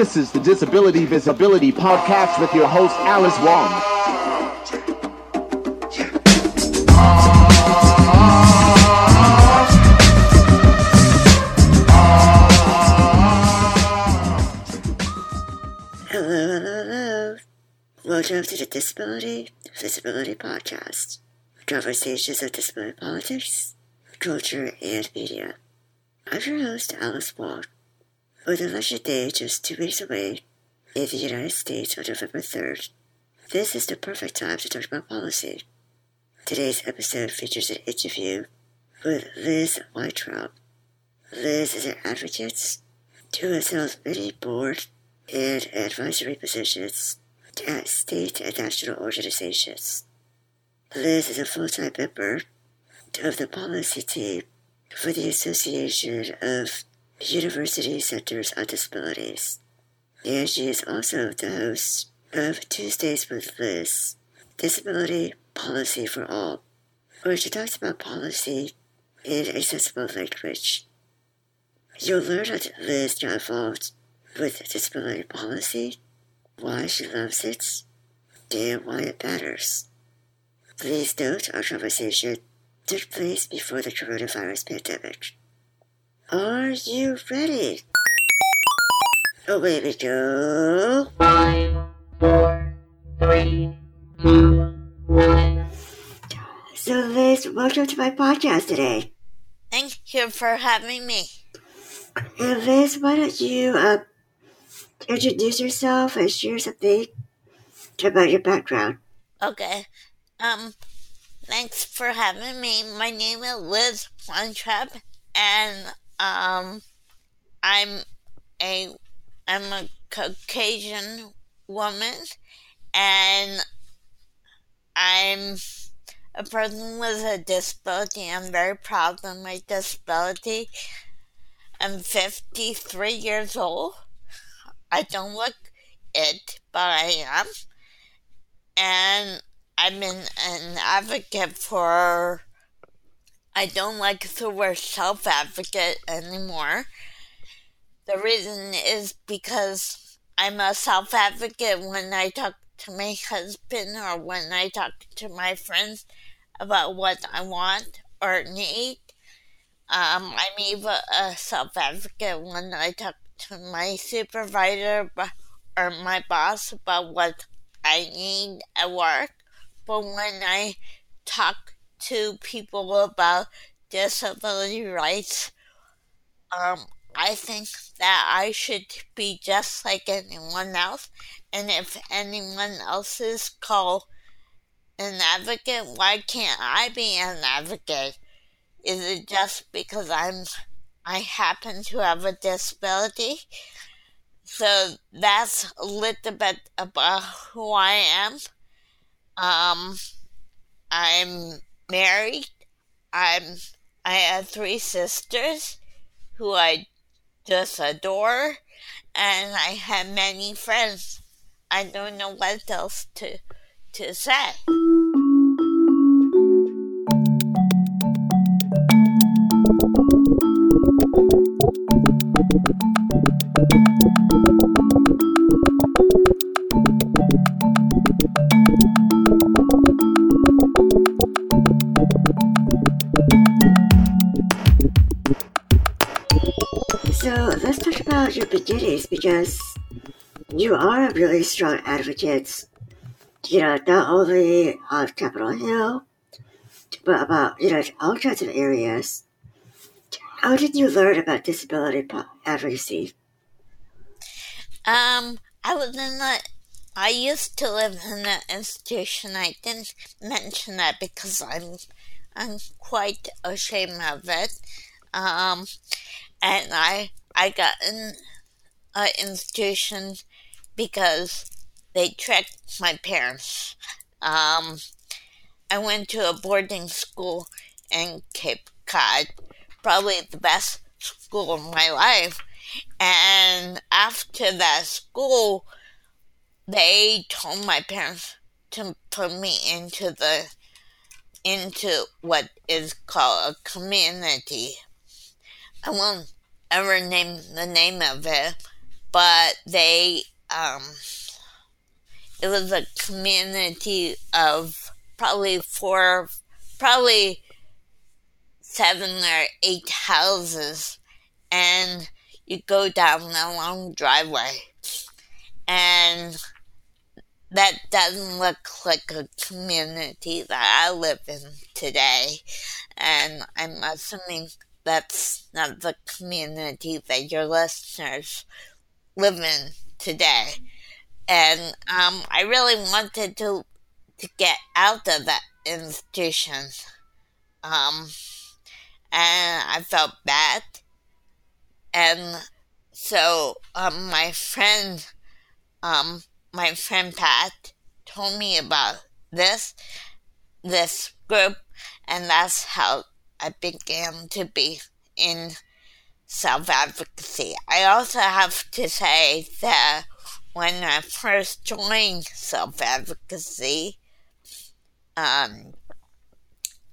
This is the Disability Visibility Podcast with your host, Alice Wong. Hello, hello, hello. Welcome to the Disability Visibility Podcast. Conversations of disability politics, culture, and media. I'm your host, Alice Wong. With election day just two weeks away in the United States on November 3rd, this is the perfect time to talk about policy. Today's episode features an interview with Liz Weintraub. Liz is an advocate who has held many board and advisory positions at state and national organizations. Liz is a full-time member of the policy team for the Association of University Centers on Disabilities. And she is also the host of Tuesdays with Liz, Disability Policy for All, where she talks about policy in accessible language. You'll learn how Liz got involved with disability policy, why she loves it, and why it matters. Please note our conversation took place before the coronavirus pandemic. Are you ready? Away we go. Five, four, three, two, one. So, Liz, welcome to my podcast today. Thank you for having me. And Liz, why don't you uh, introduce yourself and share something about your background? Okay. Um, thanks for having me. My name is Liz Weintraub, and um, I'm a I'm a Caucasian woman, and I'm a person with a disability. I'm very proud of my disability. I'm 53 years old. I don't look it, but I am. And I've been an advocate for. I don't like the word self advocate anymore. The reason is because I'm a self advocate when I talk to my husband or when I talk to my friends about what I want or need. Um, I'm even a self advocate when I talk to my supervisor or my boss about what I need at work. But when I talk to people about disability rights, um, I think that I should be just like anyone else. And if anyone else is called an advocate, why can't I be an advocate? Is it just because I'm I happen to have a disability? So that's a little bit about who I am. Um, I'm married. I'm I have three sisters who I just adore, and I have many friends. I don't know what else to to say. Beginnings because you are a really strong advocate, you know, not only on Capitol Hill, but about, you know, all kinds of areas. How did you learn about disability advocacy? Um, I was in the. I used to live in an institution. I didn't mention that because I'm, I'm quite ashamed of it. Um, and I, I got in an institution because they tricked my parents. Um, I went to a boarding school in Cape Cod, probably the best school of my life. And after that school, they told my parents to put me into the into what is called a community. I won't ever name the name of it, but they um, it was a community of probably four, probably seven or eight houses, and you go down a long driveway, and that doesn't look like a community that I live in today. And I'm assuming that's not the community that your listeners live in today. And um, I really wanted to to get out of that institution. Um, and I felt bad. And so um, my friend um, my friend Pat told me about this this group and that's how I began to be in self advocacy. I also have to say that when I first joined self advocacy, um,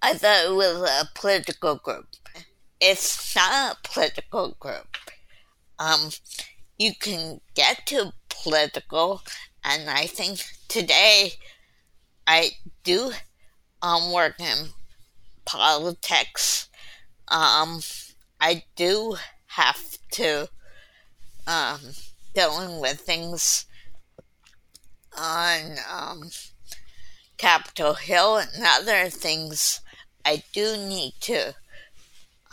I thought it was a political group. It's not a political group. Um, you can get to political and I think today I do um, work in politics. Um, I do have to um, dealing with things on um, Capitol Hill and other things. I do need to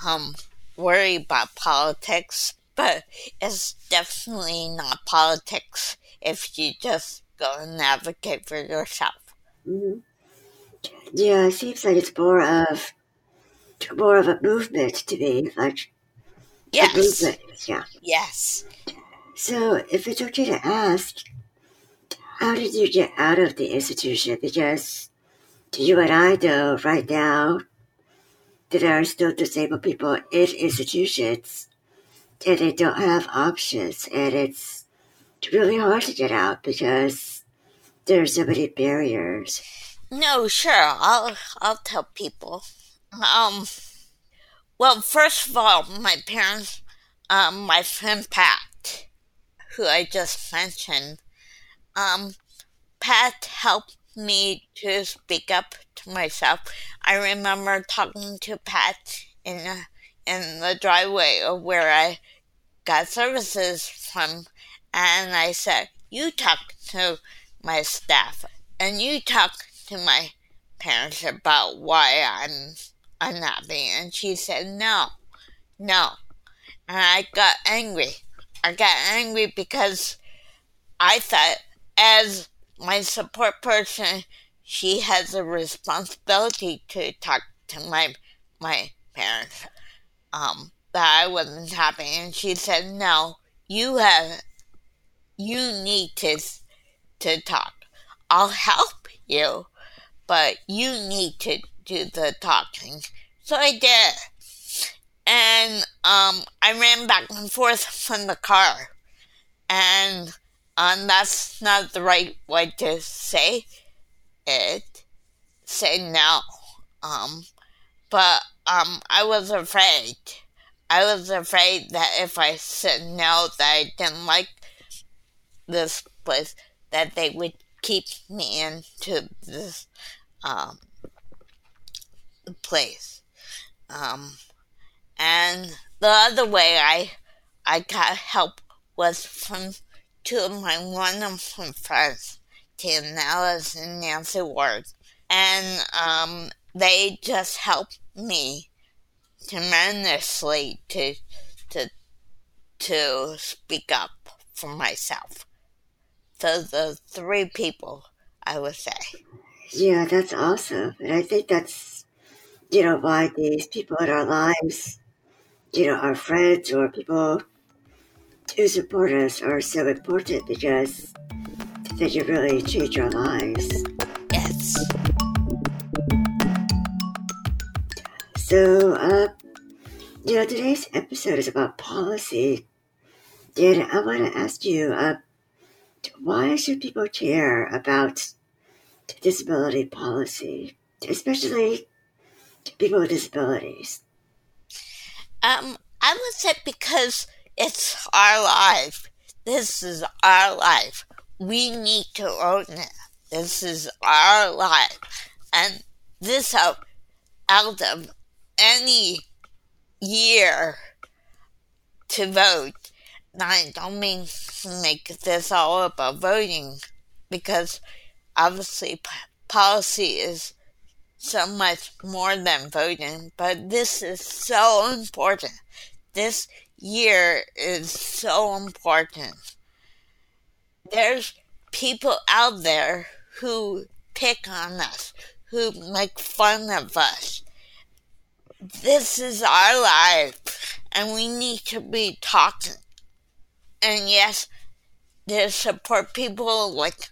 um, worry about politics, but it's definitely not politics if you just go and advocate for yourself. Mm-hmm. Yeah, it seems like it's more of more of a movement to me, like yes, movement. Yeah. Yes. So, if it's okay to ask, how did you get out of the institution? Because you and I know right now that there are still disabled people in institutions and they don't have options, and it's really hard to get out because there are so many barriers. No, sure. I'll I'll tell people. Um, well, first of all, my parents, um, my friend Pat, who I just mentioned, um, Pat helped me to speak up to myself. I remember talking to Pat in in the driveway of where I got services from and I said, You talk to my staff and you talk to my parents about why I'm unhappy. And she said, No, no. And I got angry. I got angry because I thought, as my support person, she has a responsibility to talk to my my parents um, that I wasn't happy. And she said, No, you have you need to to talk. I'll help you, but you need to do the talking. So I did. And um, I ran back and forth from the car. And um, that's not the right way to say it. Say no. Um, but um, I was afraid. I was afraid that if I said no, that I didn't like this place that they would keep me into this um, place. Um, and the other way I I got help was from two of my wonderful friends, Tim Nellis and Nancy Ward. And um, they just helped me tremendously to to to speak up for myself the, the three people, I would say. Yeah, that's awesome. And I think that's, you know, why these people in our lives, you know, our friends or people who support us are so important because they can really change our lives. Yes. So, uh, you know, today's episode is about policy. And I want to ask you, uh, why should people care about disability policy, especially people with disabilities? Um, I would say because it's our life. This is our life. We need to own it. This is our life. And this out, out of any year to vote. I don't mean make this all about voting because obviously policy is so much more than voting, but this is so important. This year is so important. There's people out there who pick on us, who make fun of us. This is our life, and we need to be talking. And yes, there's support people like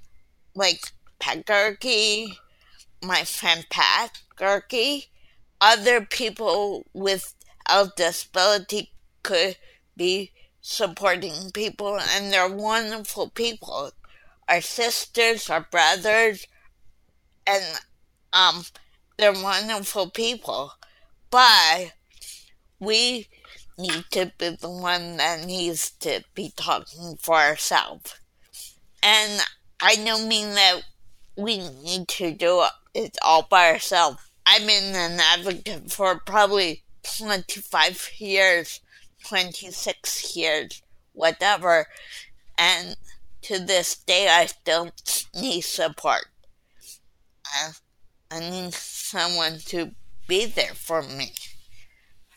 like Pat Gehrke, my friend Pat Gehrke, other people with a disability could be supporting people, and they're wonderful people. Our sisters, our brothers, and um, they're wonderful people. But we need to be the one that needs to be talking for ourselves. And I don't mean that we need to do it all by ourselves. I've been an advocate for probably 25 years, 26 years, whatever. And to this day, I still need support. I, I need someone to be there for me,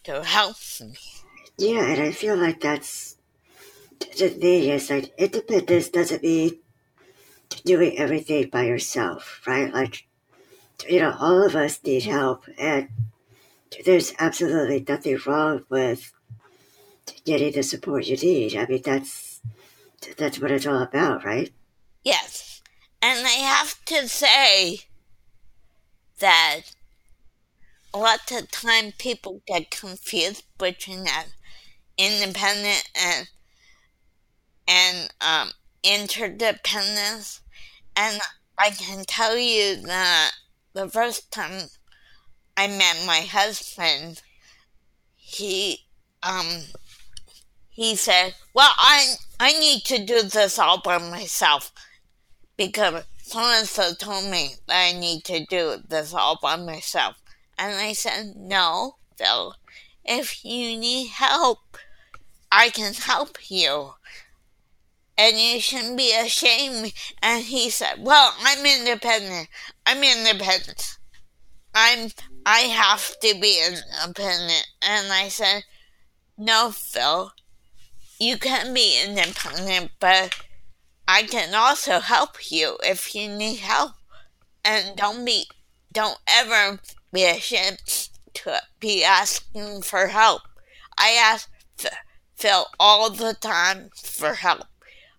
to help me. Yeah, and I feel like that's the thing is like independence doesn't mean doing everything by yourself, right? Like, you know, all of us need help, and there's absolutely nothing wrong with getting the support you need. I mean, that's that's what it's all about, right? Yes, and I have to say that a lot of time people get confused between that independent and and um, interdependence. And I can tell you that the first time I met my husband, he um he said, "Well, I I need to do this all by myself because so and so told me that I need to do this all by myself." And I said, "No, Phil. If you need help, I can help you." and you shouldn't be ashamed. And he said, Well, I'm independent. I'm independent. I'm, I have to be independent. And I said, No, Phil, you can be independent, but I can also help you if you need help. And don't be, don't ever be ashamed to be asking for help. I ask Phil all the time for help.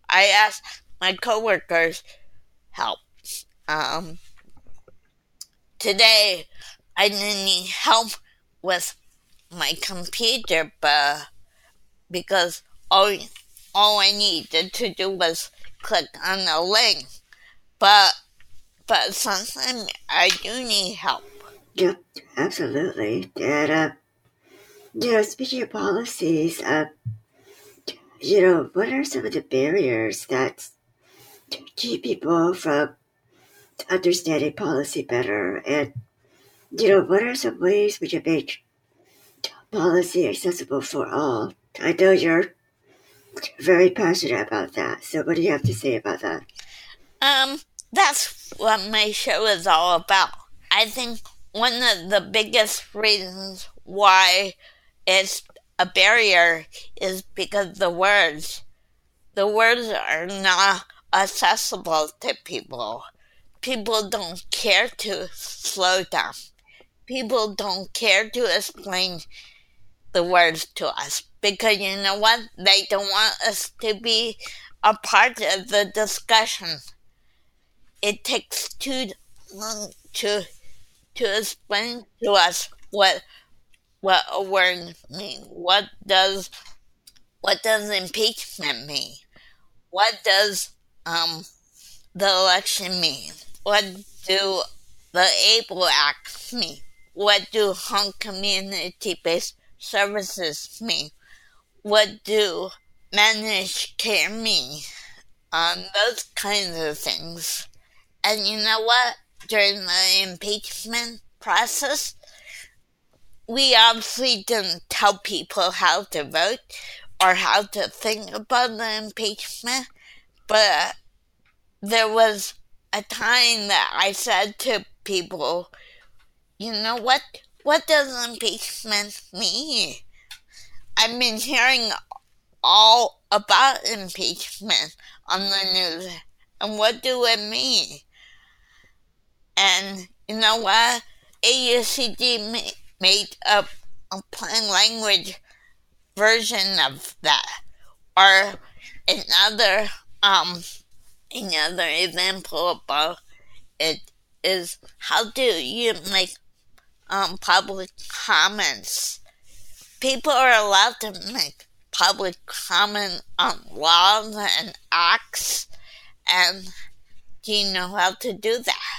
I asked my coworkers help. Um, today, I didn't need help with my computer, but because all all I needed to do was click on the link. But but sometimes I do need help. Yep, absolutely. Uh, you know, speaking of policies, uh, you know, what are some of the barriers that keep people from understanding policy better? And, you know, what are some ways we can make policy accessible for all? I know you're very passionate about that. So, what do you have to say about that? Um, that's what my show is all about. I think one of the biggest reasons why it's a barrier is because the words, the words are not accessible to people. People don't care to slow down. People don't care to explain the words to us because you know what? They don't want us to be a part of the discussion. It takes too long to to explain to us what what a word mean? What does what does impeachment mean? What does um the election mean? What do the ABLE Act mean? What do home community based services mean? What do managed care mean? me on those kinds of things. And you know what? During the impeachment process, we obviously didn't tell people how to vote or how to think about the impeachment, but there was a time that I said to people, you know what? What does impeachment mean? I've been hearing all about impeachment on the news, and what do it mean? And you know what? AUCD made up a plain language version of that. Or another um another example about it is how do you make um public comments? People are allowed to make public comment on laws and acts and do you know how to do that?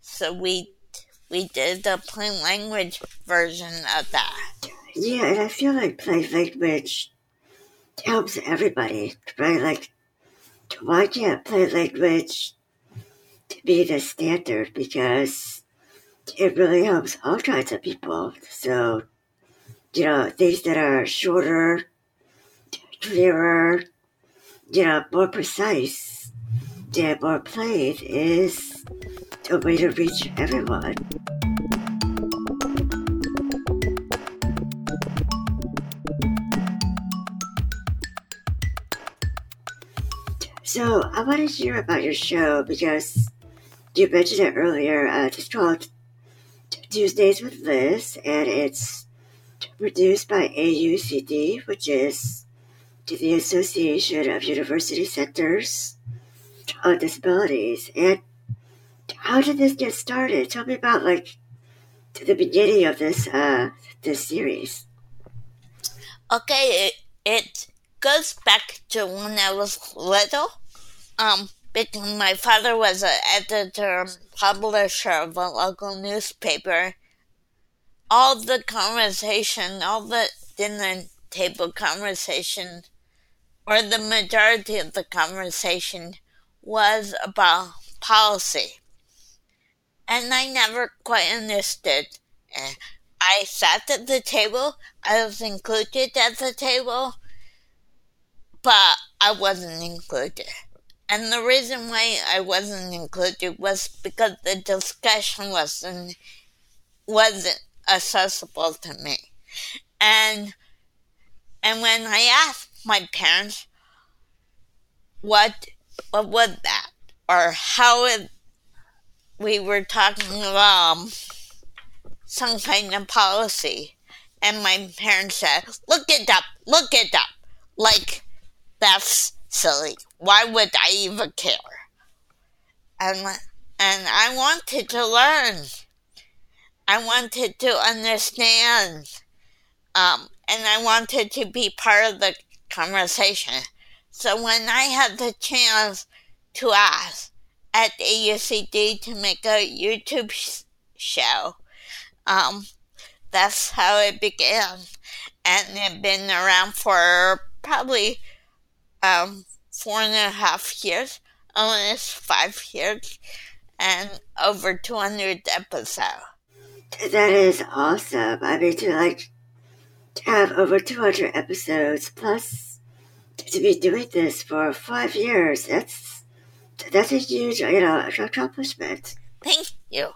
So we we did the plain language version of that. Yeah, and I feel like plain language helps everybody, right? Like, why can't plain language to be the standard? Because it really helps all kinds of people. So, you know, things that are shorter, clearer, you know, more precise, and more plain is a way to reach everyone. So I want to hear about your show because you mentioned it earlier. Uh, it's called Tuesdays with Liz, and it's produced by AUCD, which is the Association of University Centers on Disabilities. And how did this get started? Tell me about like the beginning of this uh this series. Okay, it, it goes back to when I was little. Um, because my father was an editor and publisher of a local newspaper. All the conversation, all the dinner table conversation, or the majority of the conversation was about policy and I never quite understood. I sat at the table, I was included at the table, but I wasn't included. And the reason why I wasn't included was because the discussion wasn't wasn't accessible to me. And and when I asked my parents what what was that or how it we were talking about some kind of policy, and my parents said, "Look it up, look it up." Like that's silly. Why would I even care? And and I wanted to learn. I wanted to understand. Um, and I wanted to be part of the conversation. So when I had the chance to ask, at the AUCD to make a YouTube sh- show. Um, that's how it began, and it's been around for probably um, four and a half years, almost five years, and over 200 episodes. That is awesome. I mean, to like to have over 200 episodes plus to be doing this for five years, that's that's a huge, you know, accomplishment. Thank you.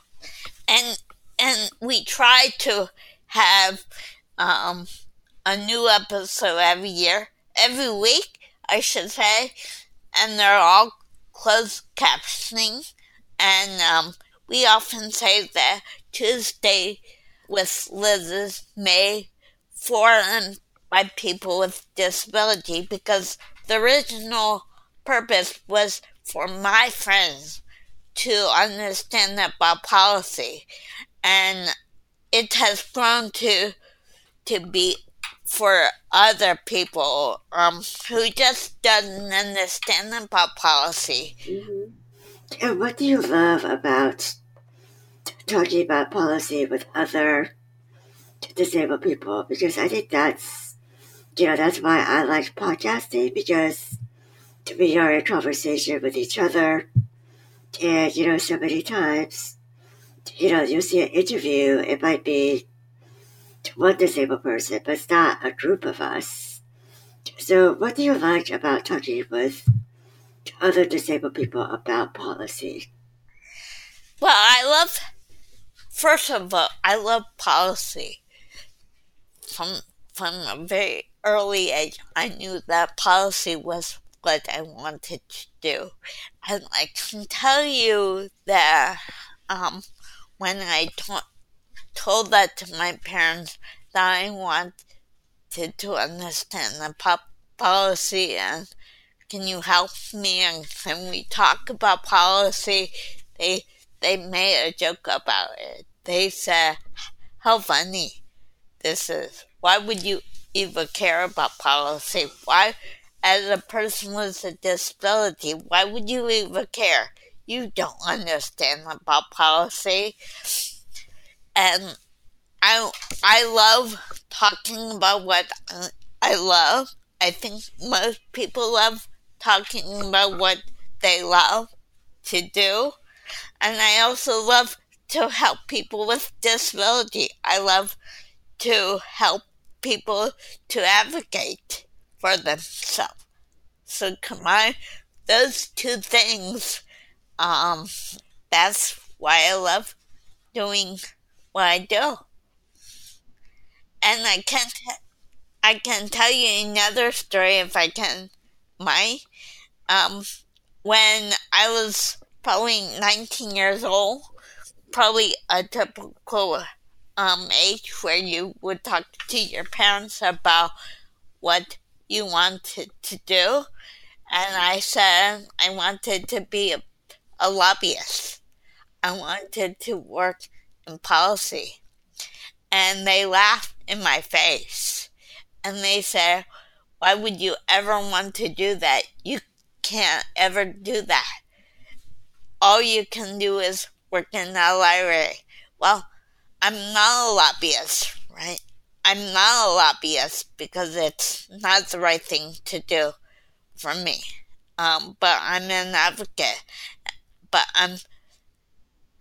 And and we try to have um, a new episode every year, every week, I should say, and they're all closed captioning. And um, we often say that Tuesday with Liz is made for and by people with disability because the original purpose was for my friends to understand about policy and it has grown to to be for other people um, who just doesn't understand about policy. Mm-hmm. And what do you love about talking about policy with other disabled people? Because I think that's you know, that's why I like podcasting because we are in conversation with each other. And, you know, so many times, you know, you'll see an interview, it might be one disabled person, but it's not a group of us. So, what do you like about talking with other disabled people about policy? Well, I love, first of all, I love policy. From, from a very early age, I knew that policy was what I wanted to do. And I can tell you that um, when I to- told that to my parents, that I wanted to understand the pop- policy and can you help me and can we talk about policy? They they made a joke about it. They said, "How funny this is! Why would you even care about policy? Why as a person with a disability, why would you even care? You don't understand about policy. And I I love talking about what I love. I think most people love talking about what they love to do. And I also love to help people with disability. I love to help people to advocate for themselves. So combine those two things. Um, that's why I love doing what I do. And I can t- I can tell you another story if I can. My um, when I was probably 19 years old, probably a typical um, age where you would talk to your parents about what you wanted to do. And I said I wanted to be a, a lobbyist. I wanted to work in policy. And they laughed in my face. And they said, Why would you ever want to do that? You can't ever do that. All you can do is work in the library. Well, I'm not a lobbyist, right? I'm not a lobbyist because it's not the right thing to do for me. Um, but I'm an advocate. But I'm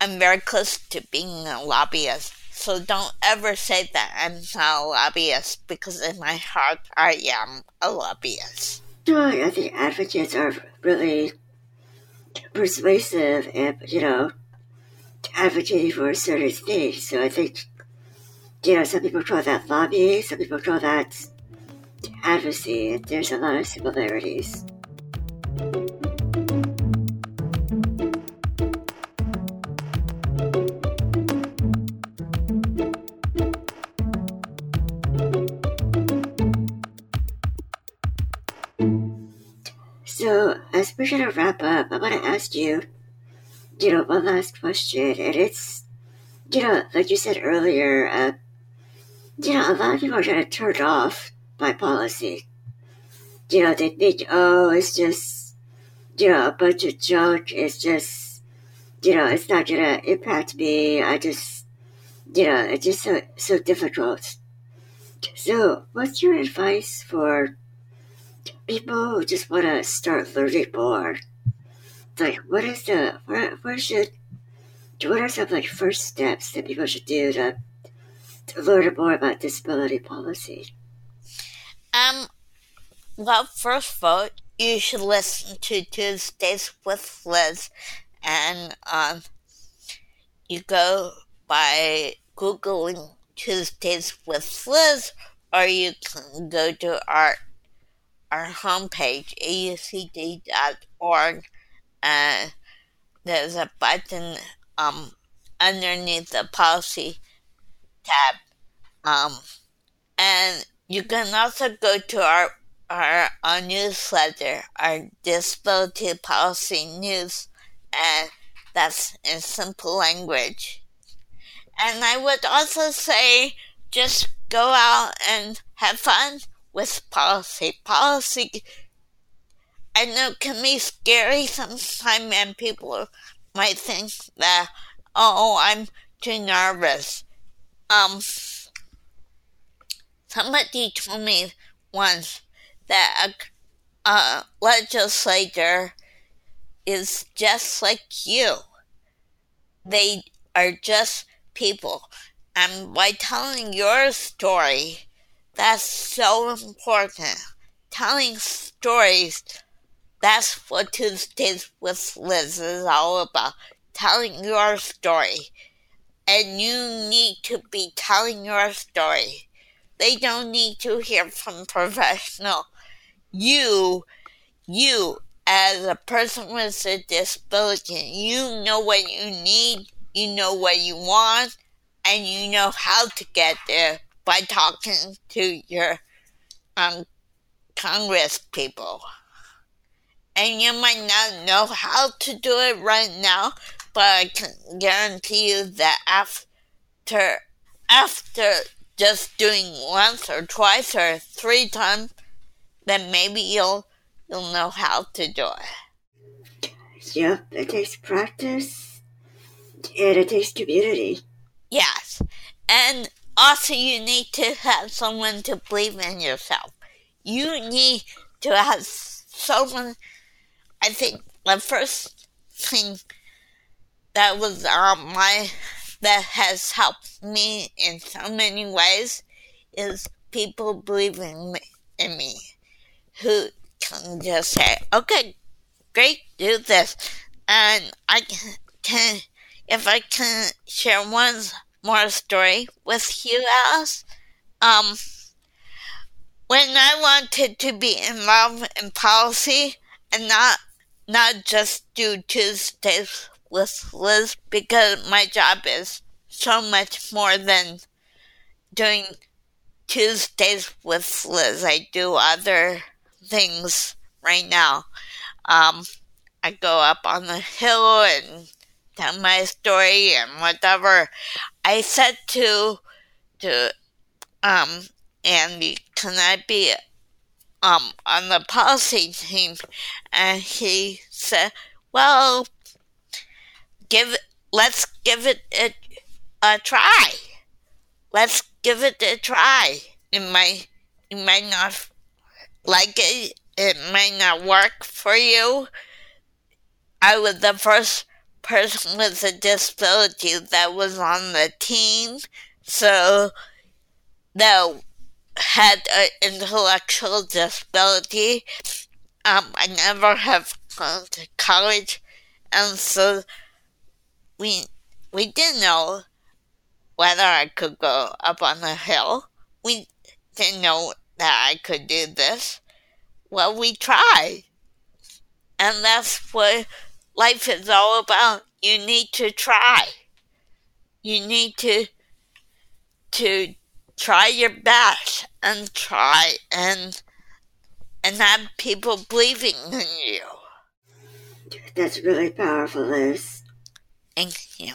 I'm very close to being a lobbyist. So don't ever say that I'm not a lobbyist because in my heart I am a lobbyist. Sure, I think advocates are really persuasive and you know advocating for a certain things. So I think you know some people call that lobby, some people call that advocacy. There's a lot of similarities. So, as we're going to wrap up, I want to ask you, you know, one last question. And it's, you know, like you said earlier, uh, you know, a lot of people are kind of turned off by policy. You know, they think, oh, it's just, you know, a bunch of junk. It's just, you know, it's not going to impact me. I just, you know, it's just so, so difficult. So, what's your advice for people who just want to start learning more? Like, what is the, where, where should, what are some like first steps that people should do to, to learn more about disability policy? Um, well, first of all, you should listen to Tuesdays with Liz, and um, you go by googling Tuesdays with Liz, or you can go to our our homepage aucd.org, and there's a button um underneath the policy tab, um, and you can also go to our our, our newsletter, our disability policy news, and that's in simple language. And I would also say just go out and have fun with policy. Policy, I know, can be scary sometimes, and people might think that, oh, I'm too nervous. Um, somebody told me once that a, a legislator is just like you. They are just people. And by telling your story, that's so important. Telling stories, that's what Tuesdays with Liz is all about. Telling your story. And you need to be telling your story. They don't need to hear from professional. You, you as a person with a disability, you know what you need, you know what you want, and you know how to get there by talking to your um, Congress people. And you might not know how to do it right now, but I can guarantee you that after after just doing once or twice or three times, then maybe you'll you'll know how to do it. Yep, it takes practice and it takes community. Yes. And also you need to have someone to believe in yourself. You need to have someone I think the first thing that was on my that has helped me in so many ways is people believing in me who can just say, okay, great, do this. And I can, if I can share one more story with you, Alice, um, when I wanted to be involved in policy and not, not just do Tuesdays with Liz because my job is so much more than doing Tuesdays with Liz. I do other things right now. Um, I go up on the hill and tell my story and whatever. I said to to um Andy, can I be um on the policy team? And he said, "Well, give let's give it a, a try. Let's give it a try. It might it might not like it, it might not work for you. I was the first person with a disability that was on the team, so that had an intellectual disability. Um, I never have gone to college, and so we we didn't know whether I could go up on the hill. We didn't know that I could do this. Well, we tried. And that's what life is all about. You need to try. You need to to try your best and try and and have people believing in you. That's really powerful, Liz. You.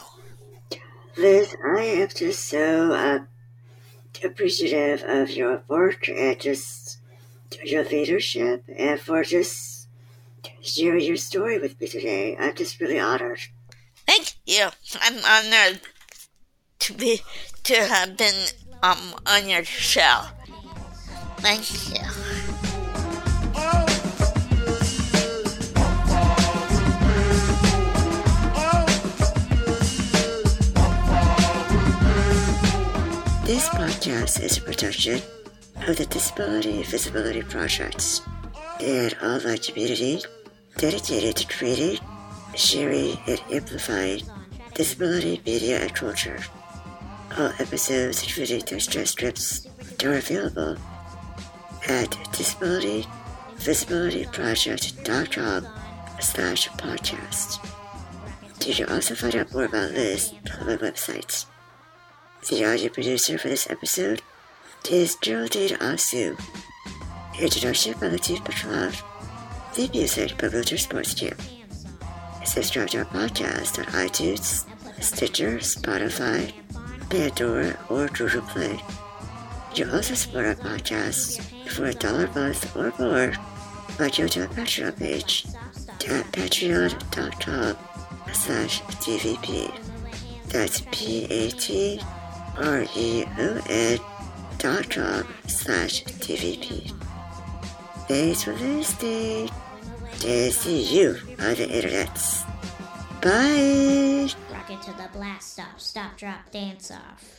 Liz, I am just so uh, appreciative of your work and just your leadership and for just sharing your story with me today. I'm just really honored. Thank you. I'm honored to be to have been um on your show. Thank you. This podcast is a production of the Disability Visibility Project and online community dedicated to creating, sharing, and amplifying disability media and culture. All episodes, including text transcripts, are available at disabilityvisibilityproject.com slash podcast. You can also find out more about Liz on my website. The audio producer for this episode is Geraldine Asu. Introduction by Latif Petrov. The music by Winter Sports Gear. Subscribe to our podcast on iTunes, Stitcher, Spotify, Pandora, or Google Play. You can also support our podcast for a dollar a month or more by going to our Patreon page at patreon.com slash DVP. That's P-A-T-R-E-O-N dot com slash DVP. Thanks for listening. To see you on the internet. Bye. Rocket to the blast off, stop, drop, dance off.